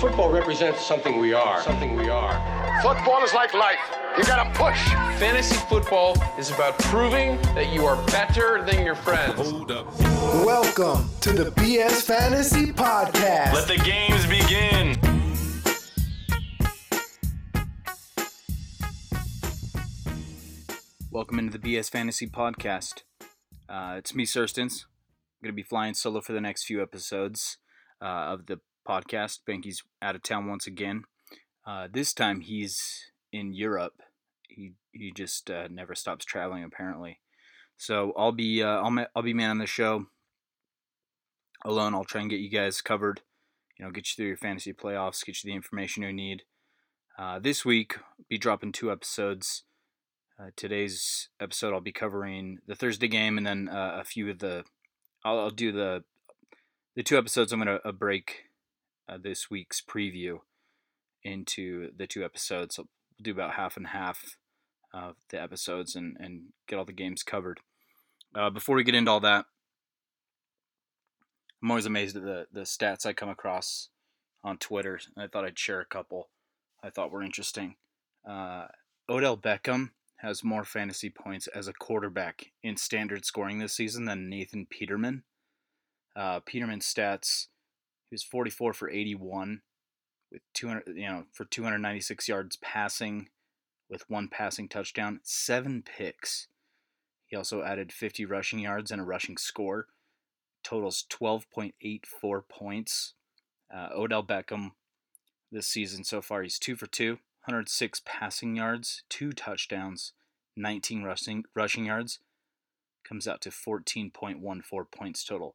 Football represents something we are. Something we are. Football is like life. You gotta push. Fantasy football is about proving that you are better than your friends. Hold up. Welcome to the BS Fantasy Podcast. Let the games begin. Welcome into the BS Fantasy Podcast. Uh, it's me, Sirstins. I'm going to be flying solo for the next few episodes uh, of the podcast. Banky's out of town once again. Uh, this time he's in Europe. He he just uh, never stops traveling apparently. So I'll be uh, I'll I'll be man on the show alone. I'll try and get you guys covered. You know, get you through your fantasy playoffs, get you the information you need. Uh, this week, be dropping two episodes. Uh, today's episode, I'll be covering the Thursday game and then uh, a few of the. I'll, I'll, do the the two episodes. I'm gonna uh, break uh, this week's preview into the two episodes. So we'll do about half and half of the episodes and and get all the games covered. Uh, before we get into all that, I'm always amazed at the the stats I come across on Twitter. I thought I'd share a couple. I thought were interesting. Uh, Odell Beckham has more fantasy points as a quarterback in standard scoring this season than Nathan Peterman. Uh, Peterman's stats, he was 44 for 81 with 200, you know, for 296 yards passing with one passing touchdown, seven picks. He also added 50 rushing yards and a rushing score. Totals 12.84 points. Uh, Odell Beckham this season so far, he's two for two, 106 passing yards, two touchdowns, 19 rushing rushing yards, comes out to 14.14 points total.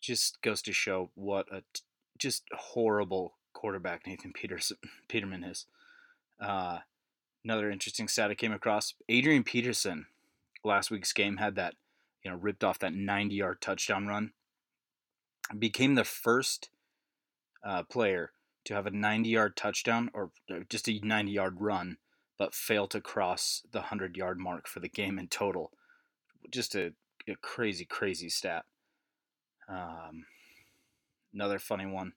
Just goes to show what a t- just horrible quarterback Nathan Peterson Peterman is. Uh, another interesting stat I came across: Adrian Peterson last week's game had that you know ripped off that 90 yard touchdown run. Became the first uh, player to have a 90 yard touchdown or just a 90 yard run, but fail to cross the 100 yard mark for the game in total. Just a, a crazy, crazy stat. Um, another funny one.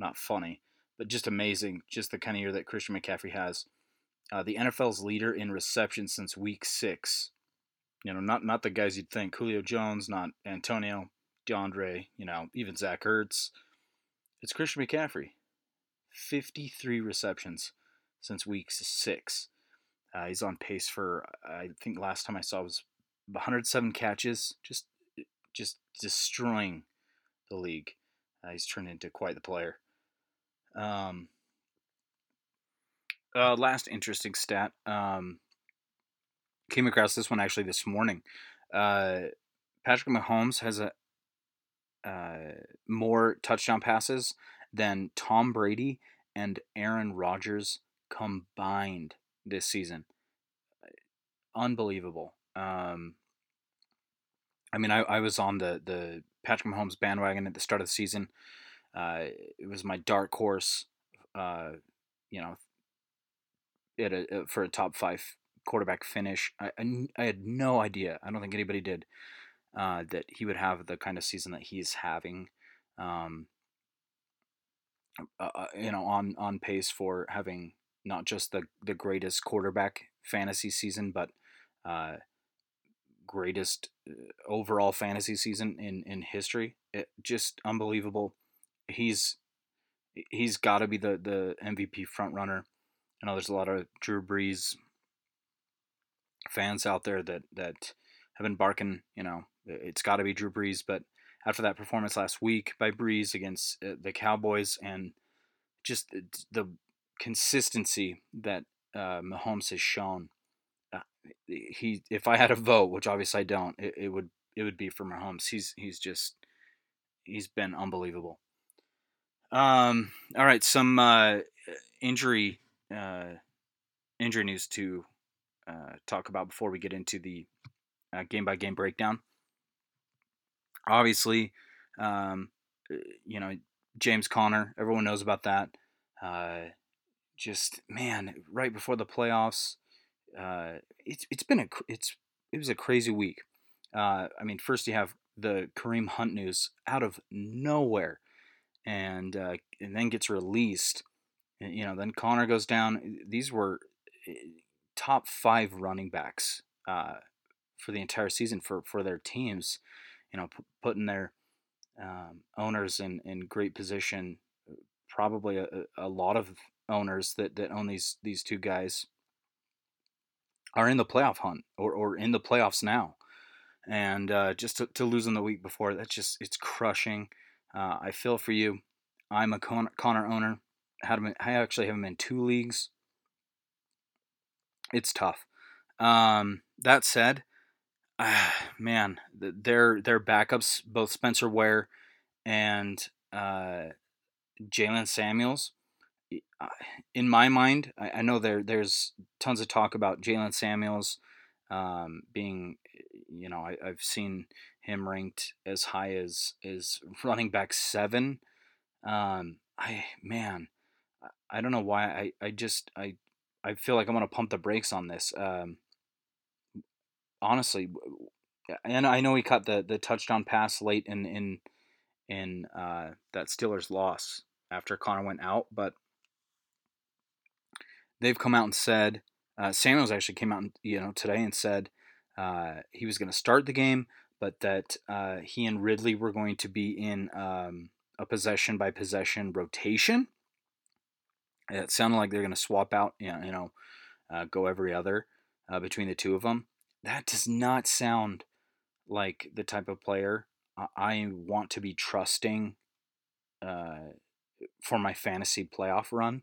Not funny, but just amazing. Just the kind of year that Christian McCaffrey has. Uh, the NFL's leader in reception since week six. You know, not not the guys you'd think. Julio Jones, not Antonio, DeAndre, you know, even Zach Ertz. It's Christian McCaffrey. 53 receptions since week six. Uh, he's on pace for, I think last time I saw was 107 catches, just just destroying the league. Uh, he's turned into quite the player. Um, uh, last interesting stat. Um, came across this one actually this morning. Uh, Patrick Mahomes has a uh, more touchdown passes than Tom Brady and Aaron Rodgers combined this season. Unbelievable. Um, I mean, I, I was on the, the Patrick Mahomes bandwagon at the start of the season. Uh, it was my dark horse, uh, you know, at a, for a top five quarterback finish. I, I, I, had no idea. I don't think anybody did uh, that he would have the kind of season that he's having. Um, uh, uh, you know, on on pace for having not just the the greatest quarterback fantasy season, but uh, greatest uh, overall fantasy season in in history. It, just unbelievable. He's he's got to be the the MVP front runner. I know there's a lot of Drew Brees fans out there that that have been barking. You know, it's got to be Drew Brees, but after that performance last week by Brees against uh, the Cowboys and just the consistency that uh, Mahomes has shown. He, if I had a vote, which obviously I don't, it, it would it would be for Mahomes. He's he's just he's been unbelievable. Um, all right, some uh, injury uh, injury news to uh, talk about before we get into the game by game breakdown obviously, um, uh, you know, James Conner, everyone knows about that. Uh, just man, right before the playoffs, uh, it's it's been a it's it was a crazy week. Uh, I mean, first you have the Kareem Hunt news out of nowhere, and uh, and then gets released. You know, then Conner goes down. These were eh, top five running backs uh, for the entire season for for their teams. You know, p- putting their um, owners in in great position. Probably a, a lot of owners that that own these these two guys are in the playoff hunt or, or in the playoffs now. And uh, just to, to lose in the week before, that's just, it's crushing. Uh, I feel for you. I'm a Con- Conner owner. Had him, I actually have him in two leagues. It's tough. Um, that said, uh, man, their their backups, both Spencer Ware and uh, Jaylen Samuels, in my mind, I, I know there there's tons of talk about Jaylen Samuels um, being, you know, I, have seen him ranked as high as is running back seven. Um, I man, I don't know why I, I just I I feel like I'm gonna pump the brakes on this. Um, honestly, and I know he caught the the touchdown pass late in in in uh, that Steelers loss after Conner went out, but they've come out and said uh, Samuels actually came out and, you know today and said uh, he was going to start the game, but that uh, he and Ridley were going to be in um, a possession by possession rotation. It sounded like they're going to swap out, you know, uh, go every other uh, between the two of them. That does not sound like the type of player I want to be trusting uh, for my fantasy playoff run.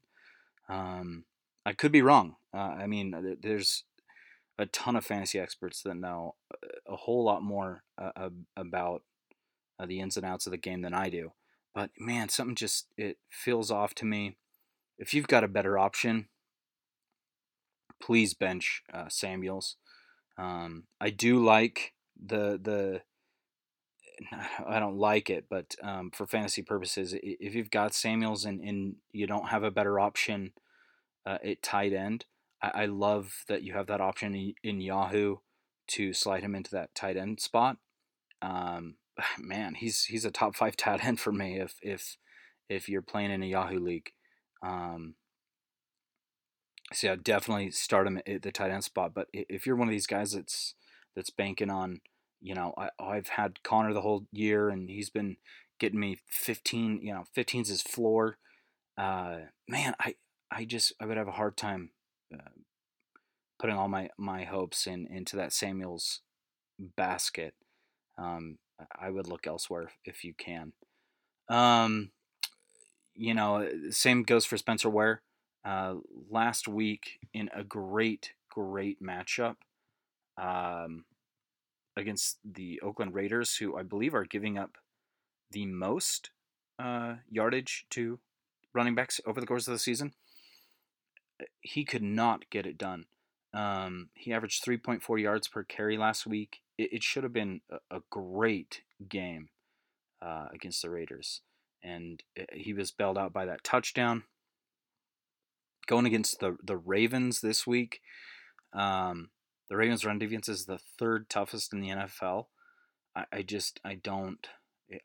Um, I could be wrong. Uh, I mean, there's a ton of fantasy experts that know a whole lot more uh, about uh, the ins and outs of the game than I do. But man, something just it feels off to me. If you've got a better option, please bench uh, Samuels. Um, I do like the the. I don't like it, but um, for fantasy purposes, if you've got Samuels and, and you don't have a better option uh, at tight end. I, I, love that you have that option in, in, Yahoo to slide him into that tight end spot. Um, man, he's he's a top five tight end for me if if if you're playing in a Yahoo league. Um, so yeah, definitely start him at the tight end spot. But if you're one of these guys that's that's banking on, you know, I, I've had Conner the whole year and he's been getting me 15, you know, 15's his floor. Uh, man, I, I just I would have a hard time uh, putting all my my hopes in into that Samuels basket. Um, I would look elsewhere if you can. Um, you know, same goes for Spencer Ware. Uh, last week in a great, great matchup um, against the Oakland Raiders, who I believe are giving up the most uh, yardage to running backs over the course of the season he could not get it done. Um, he averaged 3.4 yards per carry last week. It, it should have been a, a great game uh, against the Raiders. And uh, he was bailed out by that touchdown. Going against the, the Ravens this week, um, the Ravens' run defense is the third toughest in the NFL. I, I just, I don't,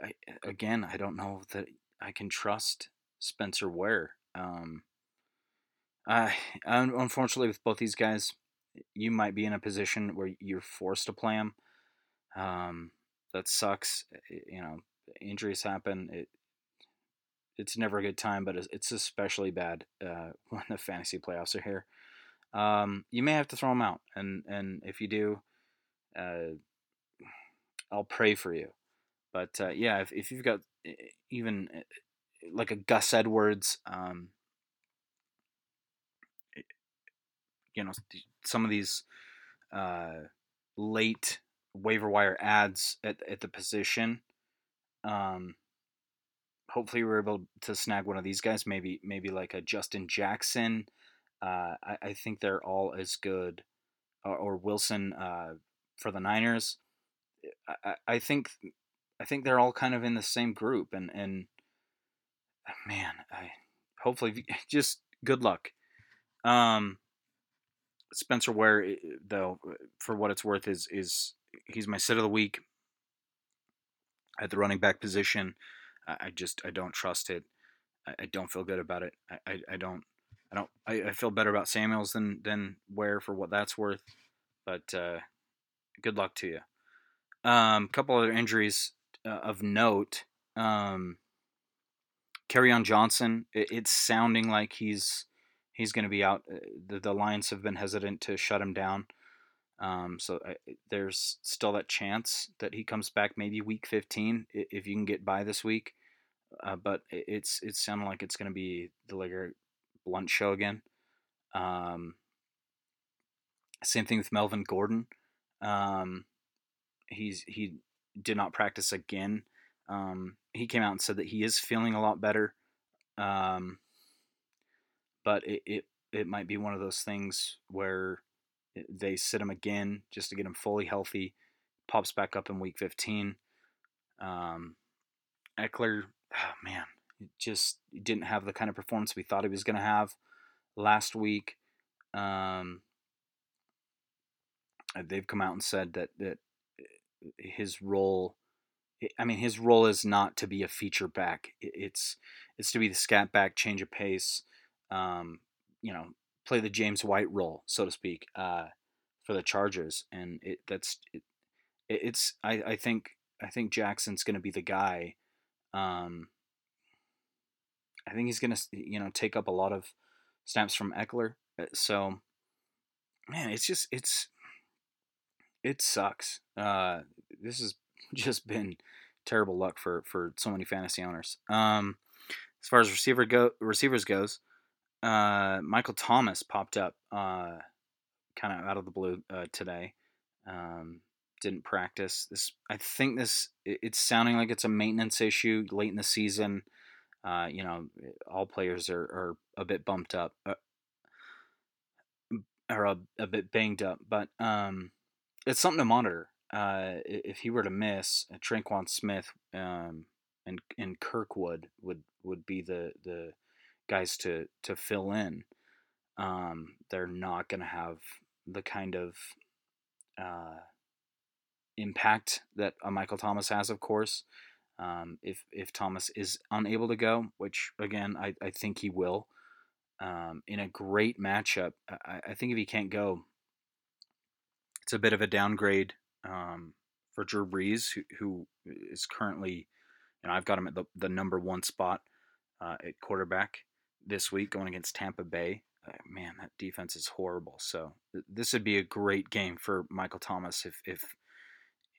I, again, I don't know that I can trust Spencer Ware. Um, uh, unfortunately, with both these guys, you might be in a position where you're forced to play them. Um, that sucks. You know, injuries happen. It it's never a good time, but it's especially bad uh, when the fantasy playoffs are here. Um, you may have to throw them out, and and if you do, uh, I'll pray for you. But uh, yeah, if if you've got even like a Gus Edwards, um, you know some of these uh, late waiver wire adds at at the position. Um, hopefully, we're able to snag one of these guys. Maybe maybe like a Justin Jackson. Uh, I, I think they're all as good, or, or Wilson uh, for the Niners. I, I think I think they're all kind of in the same group, and and man, I hopefully just good luck. Um, Spencer Ware, eh, though, uh, for what it's worth, is is he's my sit of the week at the running back position. I, just I don't trust it. I, I don't feel good about it. I, I, I don't I don't I, I feel better about Samuels than than Ware for what that's worth. But uh, good luck to you. Um, couple other injuries uh, of note. Um, on Johnson. It, it's sounding like he's he's going to be out. Uh, the, the Lions have been hesitant to shut him down. Um, so I, there's still that chance that he comes back maybe week 15 if you can get by this week. Uh, but it's it's sounding like it's going to be the LeGarrette Blount show again. Um, same thing with Melvin Gordon. Um, he's he did not practice again. Um, he came out and said that he is feeling a lot better. Um, but it, it it might be one of those things where they sit him again just to get him fully healthy. Pops back up in week 15. Um, Ekeler, oh man, just didn't have the kind of performance we thought he was going to have last week. Um, they've come out and said that that his role I mean, his role is not to be a feature back. It's it's to be the scat back, change of pace, um, you know, play the James White role, so to speak, uh, for the Chargers, and it that's it, it's I, I think I think Jackson's going to be the guy. Um, I think he's going to you know take up a lot of snaps from Ekeler. Uh, so, man, it's just it's it sucks. Uh, this has just been terrible luck for for so many fantasy owners. Um, as far as receiver go receivers goes, uh, Michael Thomas popped up uh, kind of out of the blue uh, today. Um, didn't practice. This I think this it's sounding like it's a maintenance issue late in the season. Uh, you know, all players are, are a bit bumped up, uh, or a, a bit banged up, but um, it's something to monitor. Uh, if he were to miss, Tre'Quan Smith um, and and Kirkwood would would be the the guys to to fill in. Um, they're not going to have the kind of uh, impact that a Michael Thomas has, of course. Um, if if Thomas is unable to go, which again I, I think he will, um, in a great matchup, I, I think if he can't go, it's a bit of a downgrade um, for Drew Brees, who, who is currently, you know, I've got him at the, the number one spot uh, at quarterback this week going against Tampa Bay. Uh, man, that defense is horrible. So th- this would be a great game for Michael Thomas if if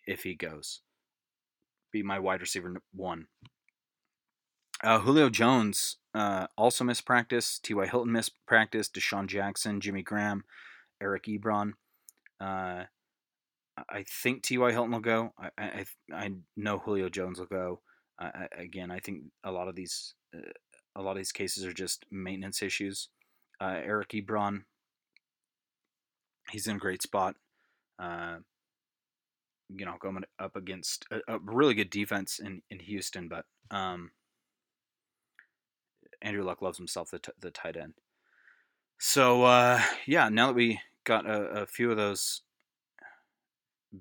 if he goes. Be my wide receiver one. Uh, Julio Jones uh, also missed practice. T.Y. Hilton missed practice. DeSean Jackson, Jimmy Graham, Eric Ebron. Uh, I think T.Y. Hilton will go. I, I, I know Julio Jones will go. Again, I think a lot of these uh, a lot of these cases are just maintenance issues. Uh, Eric Ebron, he's in a great spot. Uh, you know, going up against a, a, really good defense in, in Houston, but um, Andrew Luck loves himself the, t- the tight end. So uh, yeah, now that we got a, a, few of those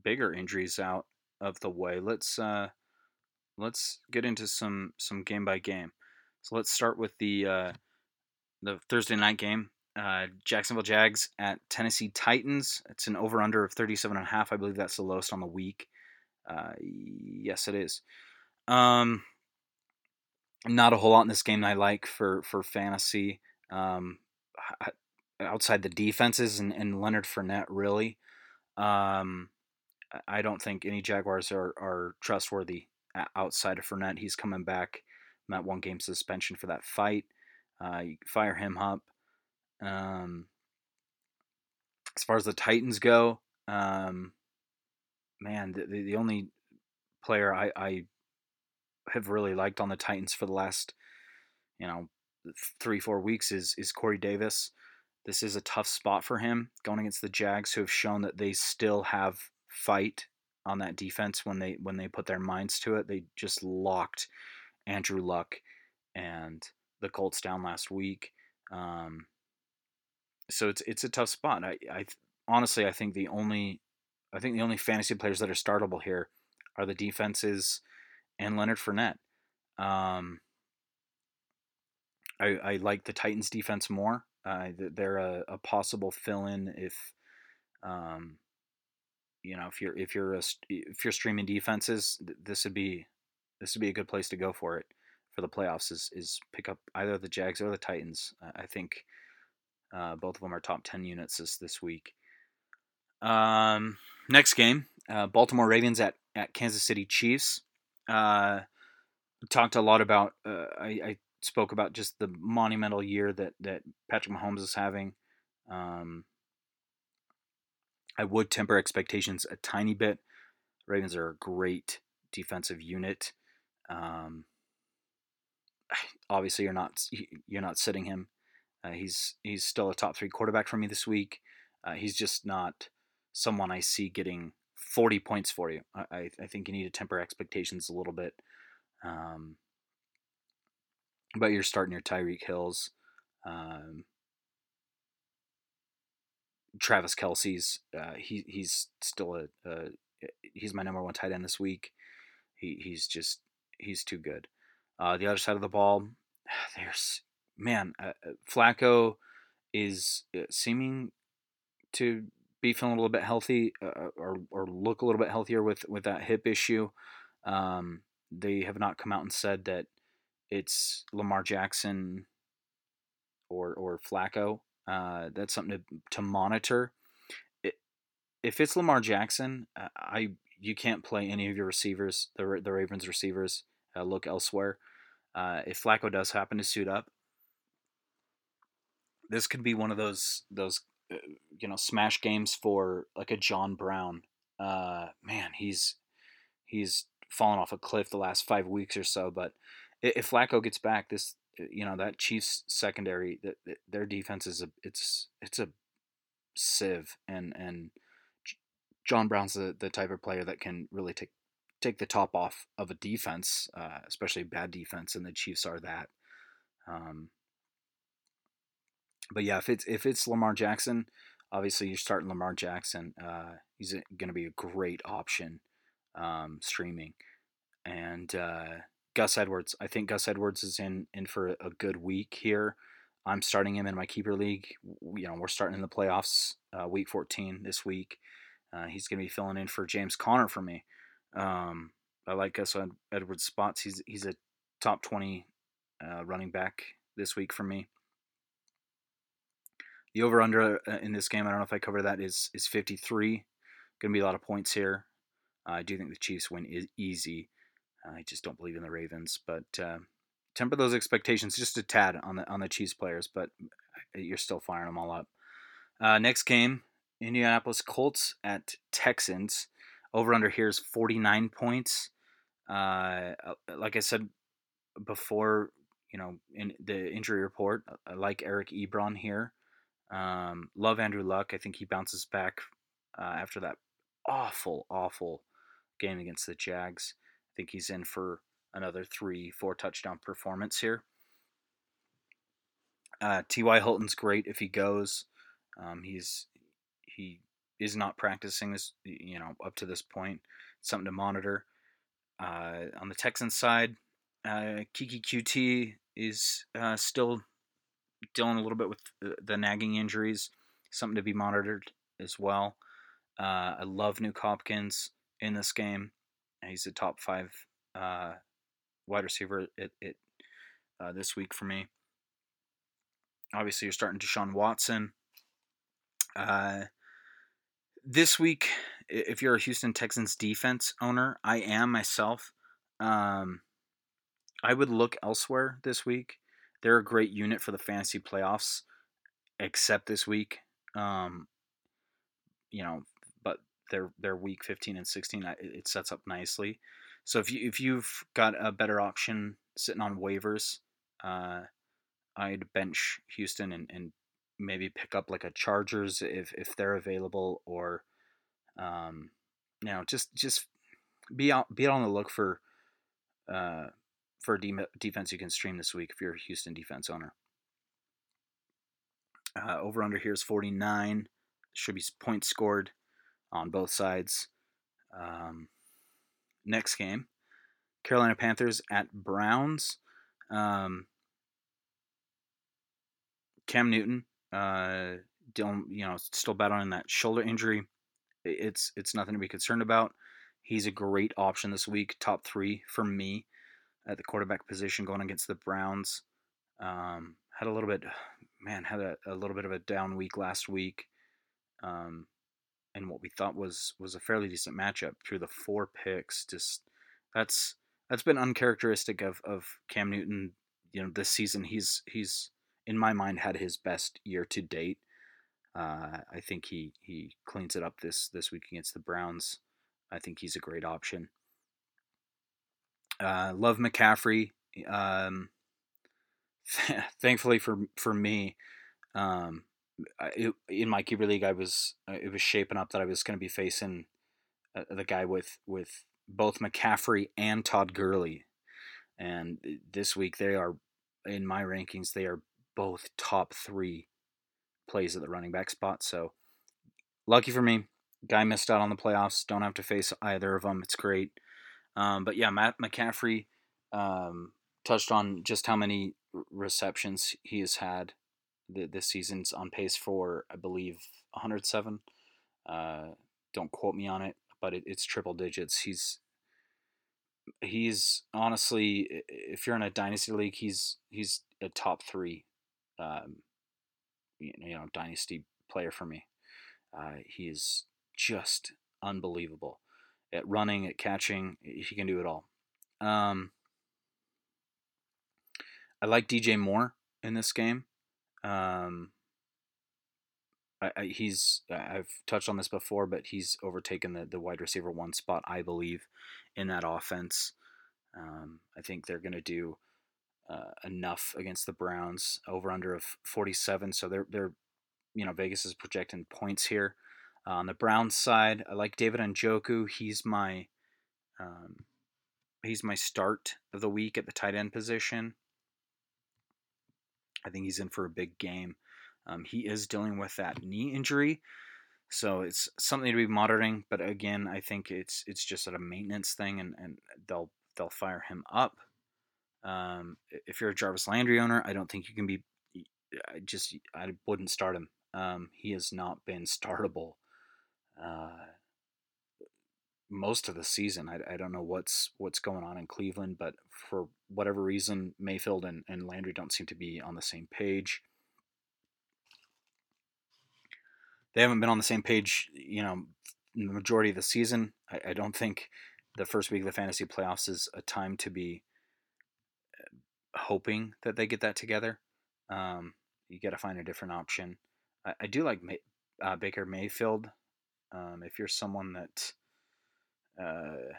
bigger injuries out of the way, let's uh, let's get into some some game by game. So let's start with the uh, the Thursday night game. Uh, Jacksonville Jags at Tennessee Titans. It's an over under of 37 and a half. I believe that's the lowest on the week. Uh, yes, it is. Um, not a whole lot in this game I like for for fantasy. Um, outside the defenses and, and Leonard Fournette, really. Um, I don't think any Jaguars are, are trustworthy outside of Fournette. He's coming back that one game suspension for that fight. Uh, you fire him up. Um, as far as the Titans go, um, man, the, the only player I, I have really liked on the Titans for the last, you know, three four weeks is is Corey Davis. This is a tough spot for him going against the Jags, who have shown that they still have fight on that defense when they when they put their minds to it. They just locked Andrew Luck and the Colts down last week. Um, so it's it's a tough spot. I, I honestly I think the only I think the only fantasy players that are startable here are the defenses and Leonard Fournette. Um, I, I like the Titans defense more. Uh, they're a, a possible fill-in if, um, you know, if you're if you're a, if you're streaming defenses, this would be this would be a good place to go for it for the playoffs. Is is pick up either the Jags or the Titans. I think uh, both of them are top ten units this this week. Um, next game, uh, Baltimore Ravens at at Kansas City Chiefs. Uh, talked a lot about. Uh, I, I, spoke about just the monumental year that that Patrick Mahomes is having. Um, I would temper expectations a tiny bit. Ravens are a great defensive unit. Um, obviously, you're not you're not sitting him. Uh, he's he's still a top three quarterback for me this week. Uh, he's just not someone I see getting 40 points for you. I, I think you need to temper expectations a little bit. Um, but you're starting your Tyreek Hills, um, Travis Kelce's. Uh, he he's still a, a, he's my number one tight end this week. He he's just he's too good. Uh, the other side of the ball, there's man, uh, uh, Flacco is uh, seeming to be feeling a little bit healthy uh, or or look a little bit healthier with with that hip issue. Um, they have not come out and said that it's Lamar Jackson or or Flacco. Uh, that's something to, to monitor. It, if it's Lamar Jackson, uh, I you can't play any of your receivers, the the Ravens receivers. Uh, look elsewhere. Uh, if Flacco does happen to suit up, this could be one of those those uh, you know smash games for like a John Brown. Uh, man, he's he's fallen off a cliff the last five weeks or so. But if Flacco gets back, this you know that Chiefs secondary, their defense is a it's it's a sieve, and and John Brown's the, the type of player that can really take take the top off of a defense, uh, especially bad defense, and the Chiefs are that. Um, but yeah, if it's if it's Lamar Jackson, obviously you're starting Lamar Jackson. Uh, he's going to be a great option um, streaming, and uh, Gus Edwards. I think Gus Edwards is in in for a good week here. I'm starting him in my keeper league. You know, we're starting in the playoffs, uh, week 14 this week. Uh, he's going to be filling in for James Conner for me. Um, I like Gus Edwards' spots. He's he's a top 20 uh, running back this week for me. The over under uh, in this game, I don't know if I cover that, is is 53. Going to be a lot of points here. Uh, I do think the Chiefs win is easy. I just don't believe in the Ravens, but uh, temper those expectations just a tad on the on the Chiefs players, but uh, you're still firing them all up. Next game, Indianapolis Colts at Texans. Over under here is 49 points. Uh, like I said before, you know, in the injury report, I like Eric Ebron here. Um, love Andrew Luck. I think he bounces back uh, after that awful, awful game against the Jags. I think he's in for another three, four touchdown performance here. Uh, T.Y. Hilton's great if he goes. Um, he's he is not practicing this, you know, up to this point. something to monitor. Uh, on the Texans side, uh, Keke Coutee is uh, still dealing a little bit with the, nagging injuries, something to be monitored as well. Uh, I love Nuk Hopkins in this game. He's a top five uh, wide receiver at, at uh, this week for me. Obviously, you're starting Deshaun Watson. This week, if you're a Houston Texans defense owner, I am myself. Um, I would look elsewhere this week. They're a great unit for the fantasy playoffs, except this week. Um, you know, but they're they're week 15 and 16. It sets up nicely. So if you if you've got a better option sitting on waivers, uh, I'd bench Houston and, and maybe pick up like a Chargers if if they're available, or um, you know just just be out be on the look for uh, for a de- defense you can stream this week if you're a Houston defense owner. Uh, over under here is 49. Should be points scored on both sides. Um, next game Carolina Panthers at Browns. Um, Cam Newton, uh, don't you know, still battling that shoulder injury. It's it's nothing to be concerned about. He's a great option this week, top three for me at the quarterback position going against the Browns. Um, had a little bit, man, had a, a little bit of a down week last week, um, and what we thought was was a fairly decent matchup through the four picks. Just that's that's been uncharacteristic of of Cam Newton. You know, this season he's he's in my mind had his best year to date. Uh, I think he he cleans it up this this week against the Browns. I think he's a great option. Uh, love McCaffrey. Um, thankfully for for me, um, it, in my keeper league, I was uh, it was shaping up that I was going to be facing uh, the guy with with both McCaffrey and Todd Gurley, and this week they are in my rankings they are both top three plays at the running back spot. So lucky for me, guy missed out on the playoffs. Don't have to face either of them. It's great. Um, but yeah, Matt McCaffrey um, touched on just how many receptions he has had this season's on pace for, I believe, 107. Uh, don't quote me on it, but it, it's triple digits. He's he's honestly, if you're in a dynasty league, he's he's a top three, um, you know, dynasty player for me. Uh, he is just unbelievable at running, at catching. He can do it all. Um, I like DJ Moore in this game. Um, I, I, he's I've touched on this before, but he's overtaken the, the wide receiver one spot, I believe, in that offense. Um, I think they're going to do uh, enough against the Browns over under of 47. So they're they're you know Vegas is projecting points here. Uh, on the Browns side, I like David Njoku. He's my um, he's my start of the week at the tight end position. I think he's in for a big game. Um, he is dealing with that knee injury, so it's something to be monitoring. But again, I think it's it's just a maintenance thing, and, and they'll they'll fire him up. Um, if you're a Jarvis Landry owner, I don't think you can be. I just I wouldn't start him. Um, he has not been startable uh, most of the season. I, I don't know what's what's going on in Cleveland, but for whatever reason, Mayfield and, and Landry don't seem to be on the same page. They haven't been on the same page, you know, the majority of the season. I, I don't think the first week of the fantasy playoffs is a time to be hoping that they get that together. Um, you got to find a different option. I, I do like May, uh, Baker Mayfield um, if you're someone that uh,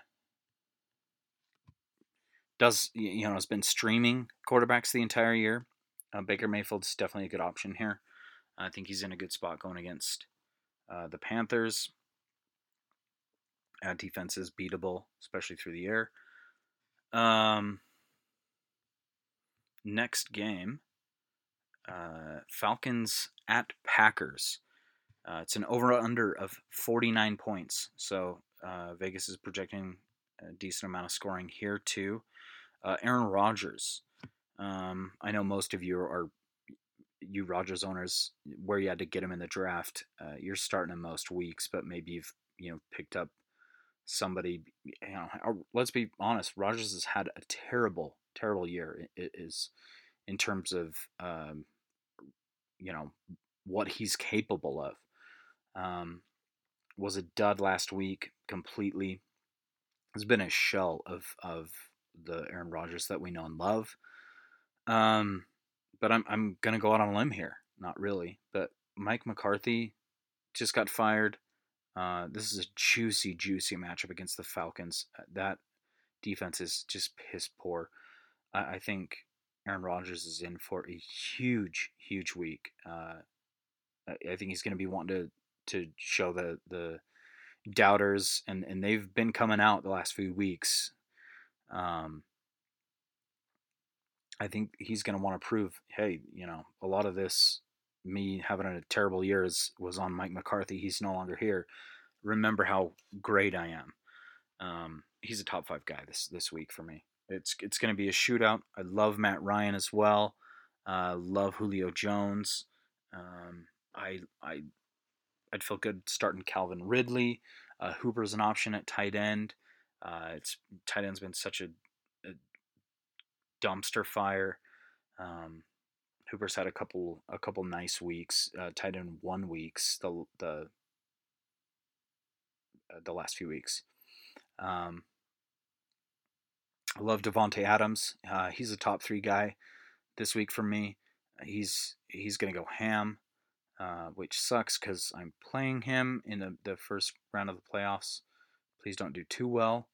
does you know has been streaming quarterbacks the entire year, uh, Baker Mayfield's definitely a good option here. I think he's in a good spot going against uh, the Panthers. Defense is beatable, especially through the air. Um, next game, uh, Falcons at Packers. Uh, it's an over under of 49 points. So uh, Vegas is projecting a decent amount of scoring here too. Uh, Aaron Rodgers. Um, I know most of you are you Rodgers owners where you had to get him in the draft. Uh, you're starting in most weeks, but maybe you've you know picked up somebody. You know, let's be honest. Rodgers has had a terrible, terrible year. is in terms of um, you know what he's capable of. Um, was a dud last week completely. Has been a shell of of the Aaron Rodgers that we know and love. Um, but I'm I'm gonna go out on a limb here. Not really, but Mike McCarthy just got fired. Uh, this is a juicy, juicy matchup against the Falcons. That defense is just piss poor. I, I think Aaron Rodgers is in for a huge, huge week. Uh, I think he's going to be wanting to to show the the doubters, and and they've been coming out the last few weeks. Um, I think he's going to want to prove, hey, you know, a lot of this, me having a terrible year is, was on Mike McCarthy. He's no longer here. Remember how great I am. Um, he's a top five guy this this week for me. It's it's going to be a shootout. I love Matt Ryan as well. Uh, love Julio Jones. Um, I I I'd feel good starting Calvin Ridley. Uh, Hooper's an option at tight end. Uh, it's tight end's been such a, a dumpster fire. Um, Hooper's had a couple a couple nice weeks. Uh, tight end one weeks the the uh, the last few weeks. Um, I love Davante Adams. Uh, he's a top three guy this week for me. He's he's gonna go ham, uh, which sucks because I'm playing him in the, the first round of the playoffs. Please don't do too well.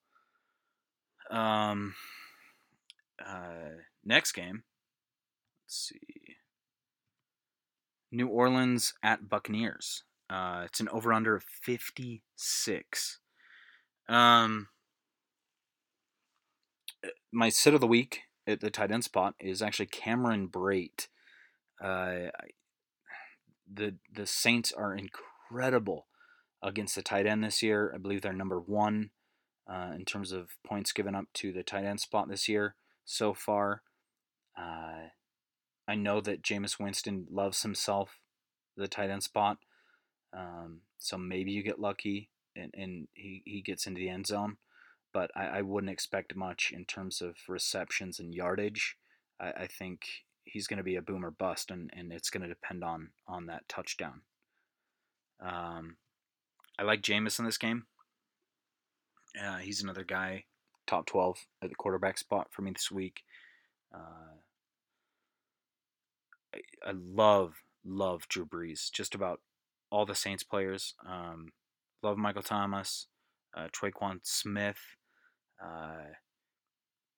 Um, uh, next game. Let's see. New Orleans at Buccaneers. Uh, it's an over under of 56. Um, my sit of the week at the tight end spot is actually Cameron Brate. Uh, the the Saints are incredible against the tight end this year. I believe they're number one uh, in terms of points given up to the tight end spot this year so far. Uh, I know that Jameis Winston loves himself the tight end spot, um, so maybe you get lucky and, and he, he gets into the end zone but I, I wouldn't expect much in terms of receptions and yardage. I, I think he's going to be a boomer bust, and, and it's going to depend on on that touchdown. Um, I like Jameis in this game. Uh, he's another guy, top 12 at the quarterback spot for me this week. Uh, I, I, love, love Drew Brees. Just about all the Saints players. Um, love Michael Thomas, uh, Smith, uh,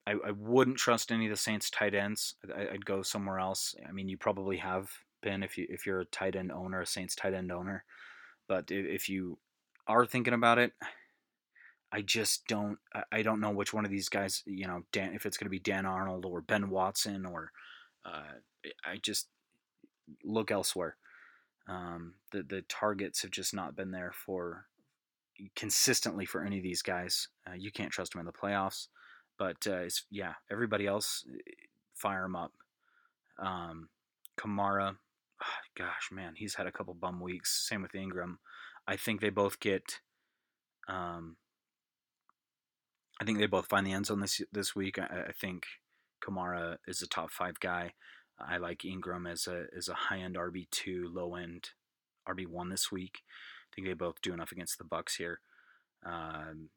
I, I wouldn't trust any of the Saints tight ends. I, would go somewhere else. I mean, you probably have been if you if you're a tight end owner, a Saints tight end owner. But if you are thinking about it, I just don't. I don't know which one of these guys. You know, Dan, if it's going to be Dan Arnold or Ben Watson or, uh, I just look elsewhere. Um, the the targets have just not been there for consistently for any of these guys. Uh, you can't trust them in the playoffs. But uh, yeah, everybody else, eh, fire them up. Um, Kamara, oh, gosh, man, he's had a couple bum weeks. Same with Ingram. I think they both get. Um, I think they both find the end zone this this week. I, I think Kamara is a top five guy. I like Ingram as a as a high end RB two, low end RB one this week think they both do enough against the Bucks here. Um,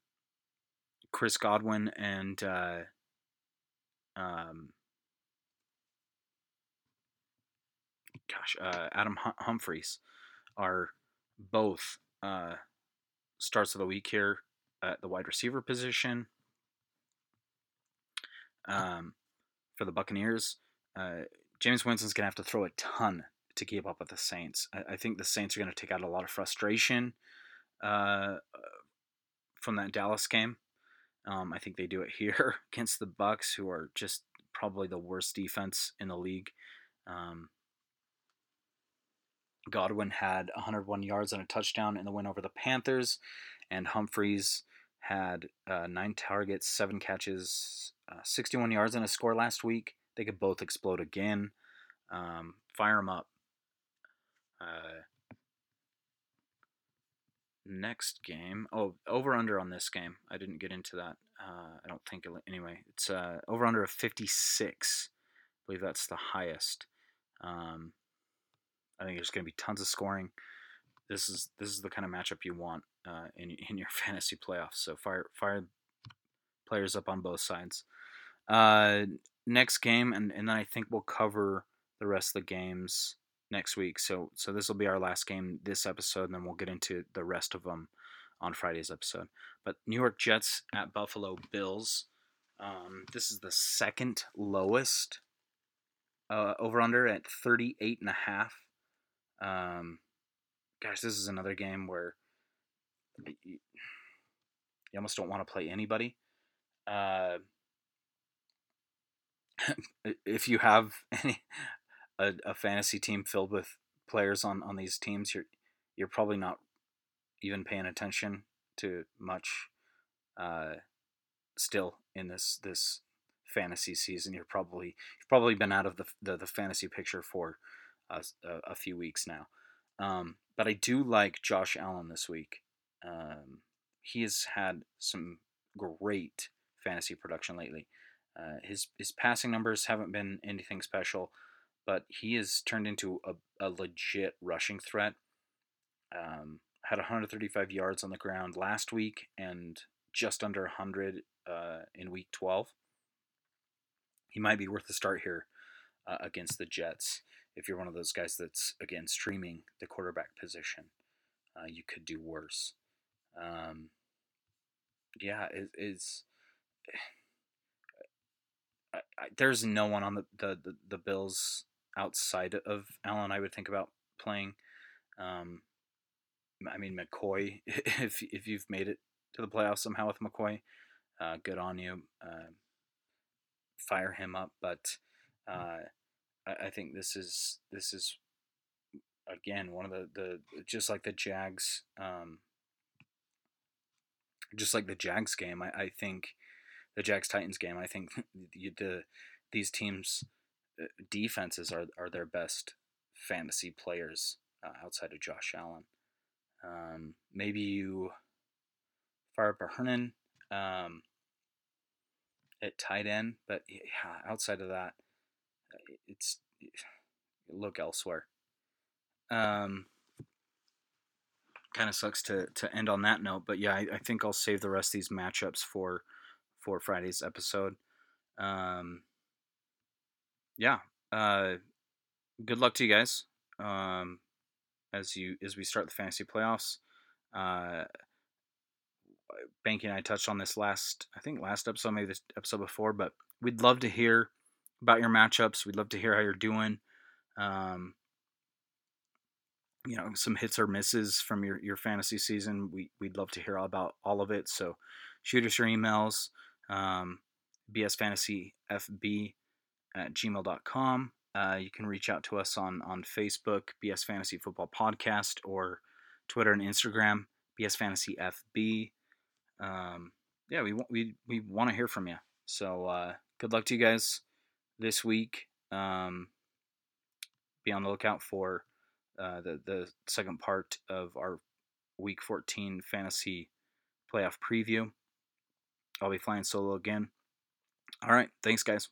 Chris Godwin and uh, um, gosh, uh, Adam hum- Humphries are both uh, starts of the week here at the wide receiver position. Um, for the Buccaneers, uh, Jameis Winston's gonna have to throw a ton to keep up with the Saints. I, I think the Saints are going to take out a lot of frustration uh, from that Dallas game. Um, I think they do it here against the Bucks, who are just probably the worst defense in the league. Um, Godwin had 101 yards and a touchdown in the win over the Panthers, and Humphries had uh, nine targets, seven catches, uh, 61 yards, and a score last week. They could both explode again. Um, fire them up. Uh, next game. Oh, over under on this game. I didn't get into that. Uh, I don't think anyway. It's uh, over under of 56. I believe that's the highest. Um, I think there's going to be tons of scoring. This is this is the kind of matchup you want uh, in in your fantasy playoffs. So fire fire players up on both sides. Uh, next game, and and then I think we'll cover the rest of the games next week. So so this will be our last game this episode, and then we'll get into the rest of them on Friday's episode. But New York Jets at Buffalo Bills. Um, this is the second lowest uh, over under at 38 and a half. Um, gosh, this is another game where you, you almost don't want to play anybody. Uh, if you have any, a, a fantasy team filled with players on, on these teams, you're you're probably not even paying attention to much. Uh, still in this this fantasy season. You're probably you've probably been out of the the, the fantasy picture for a, a, a few weeks now. Um, but I do like Josh Allen this week. Um, he has had some great fantasy production lately. Uh, his his passing numbers haven't been anything special, but he has turned into a, a legit rushing threat. Um, had 135 yards on the ground last week and just under 100 uh, in week 12. He might be worth a start here uh, against the Jets. If you're one of those guys that's, again, streaming the quarterback position, uh, you could do worse. Um, yeah, it, it's. I, I, there's no one on the, the, the, the, Bills outside of Allen I would think about playing. Um, I mean McCoy, if if you've made it to the playoffs somehow with McCoy, uh, good on you. Uh, fire him up, but uh, I, I, think this is this is again one of the the just like the Jags, um, just like the Jags game. I, I think the Jags Titans game. I think the, the these teams defenses are are their best fantasy players uh, outside of Josh Allen. Um, maybe you fire up Hernan um, at tight end, but yeah, outside of that, it's look elsewhere. Um, kind of sucks to to end on that note, but yeah, I, I, think I'll save the rest of these matchups for for Friday's episode. Um, yeah, uh, good luck to you guys. Um, as you as we start the fantasy playoffs. Uh, Banky and I touched on this last, I think last episode, maybe this episode before, but we'd love to hear about your matchups. We'd love to hear how you're doing. Um, you know, some hits or misses from your, your fantasy season. We, we'd love to hear all about all of it. So shoot us your emails, um, bsfantasyfb at gmail.com. Uh, you can reach out to us on on Facebook, BS Fantasy Football Podcast, or Twitter and Instagram, BS Fantasy FB. Um, yeah, we we we want to hear from you. So uh, good luck to you guys this week. Um, be on the lookout for uh, the the second part of our Week 14 fantasy playoff preview. I'll be flying solo again. All right, thanks, guys.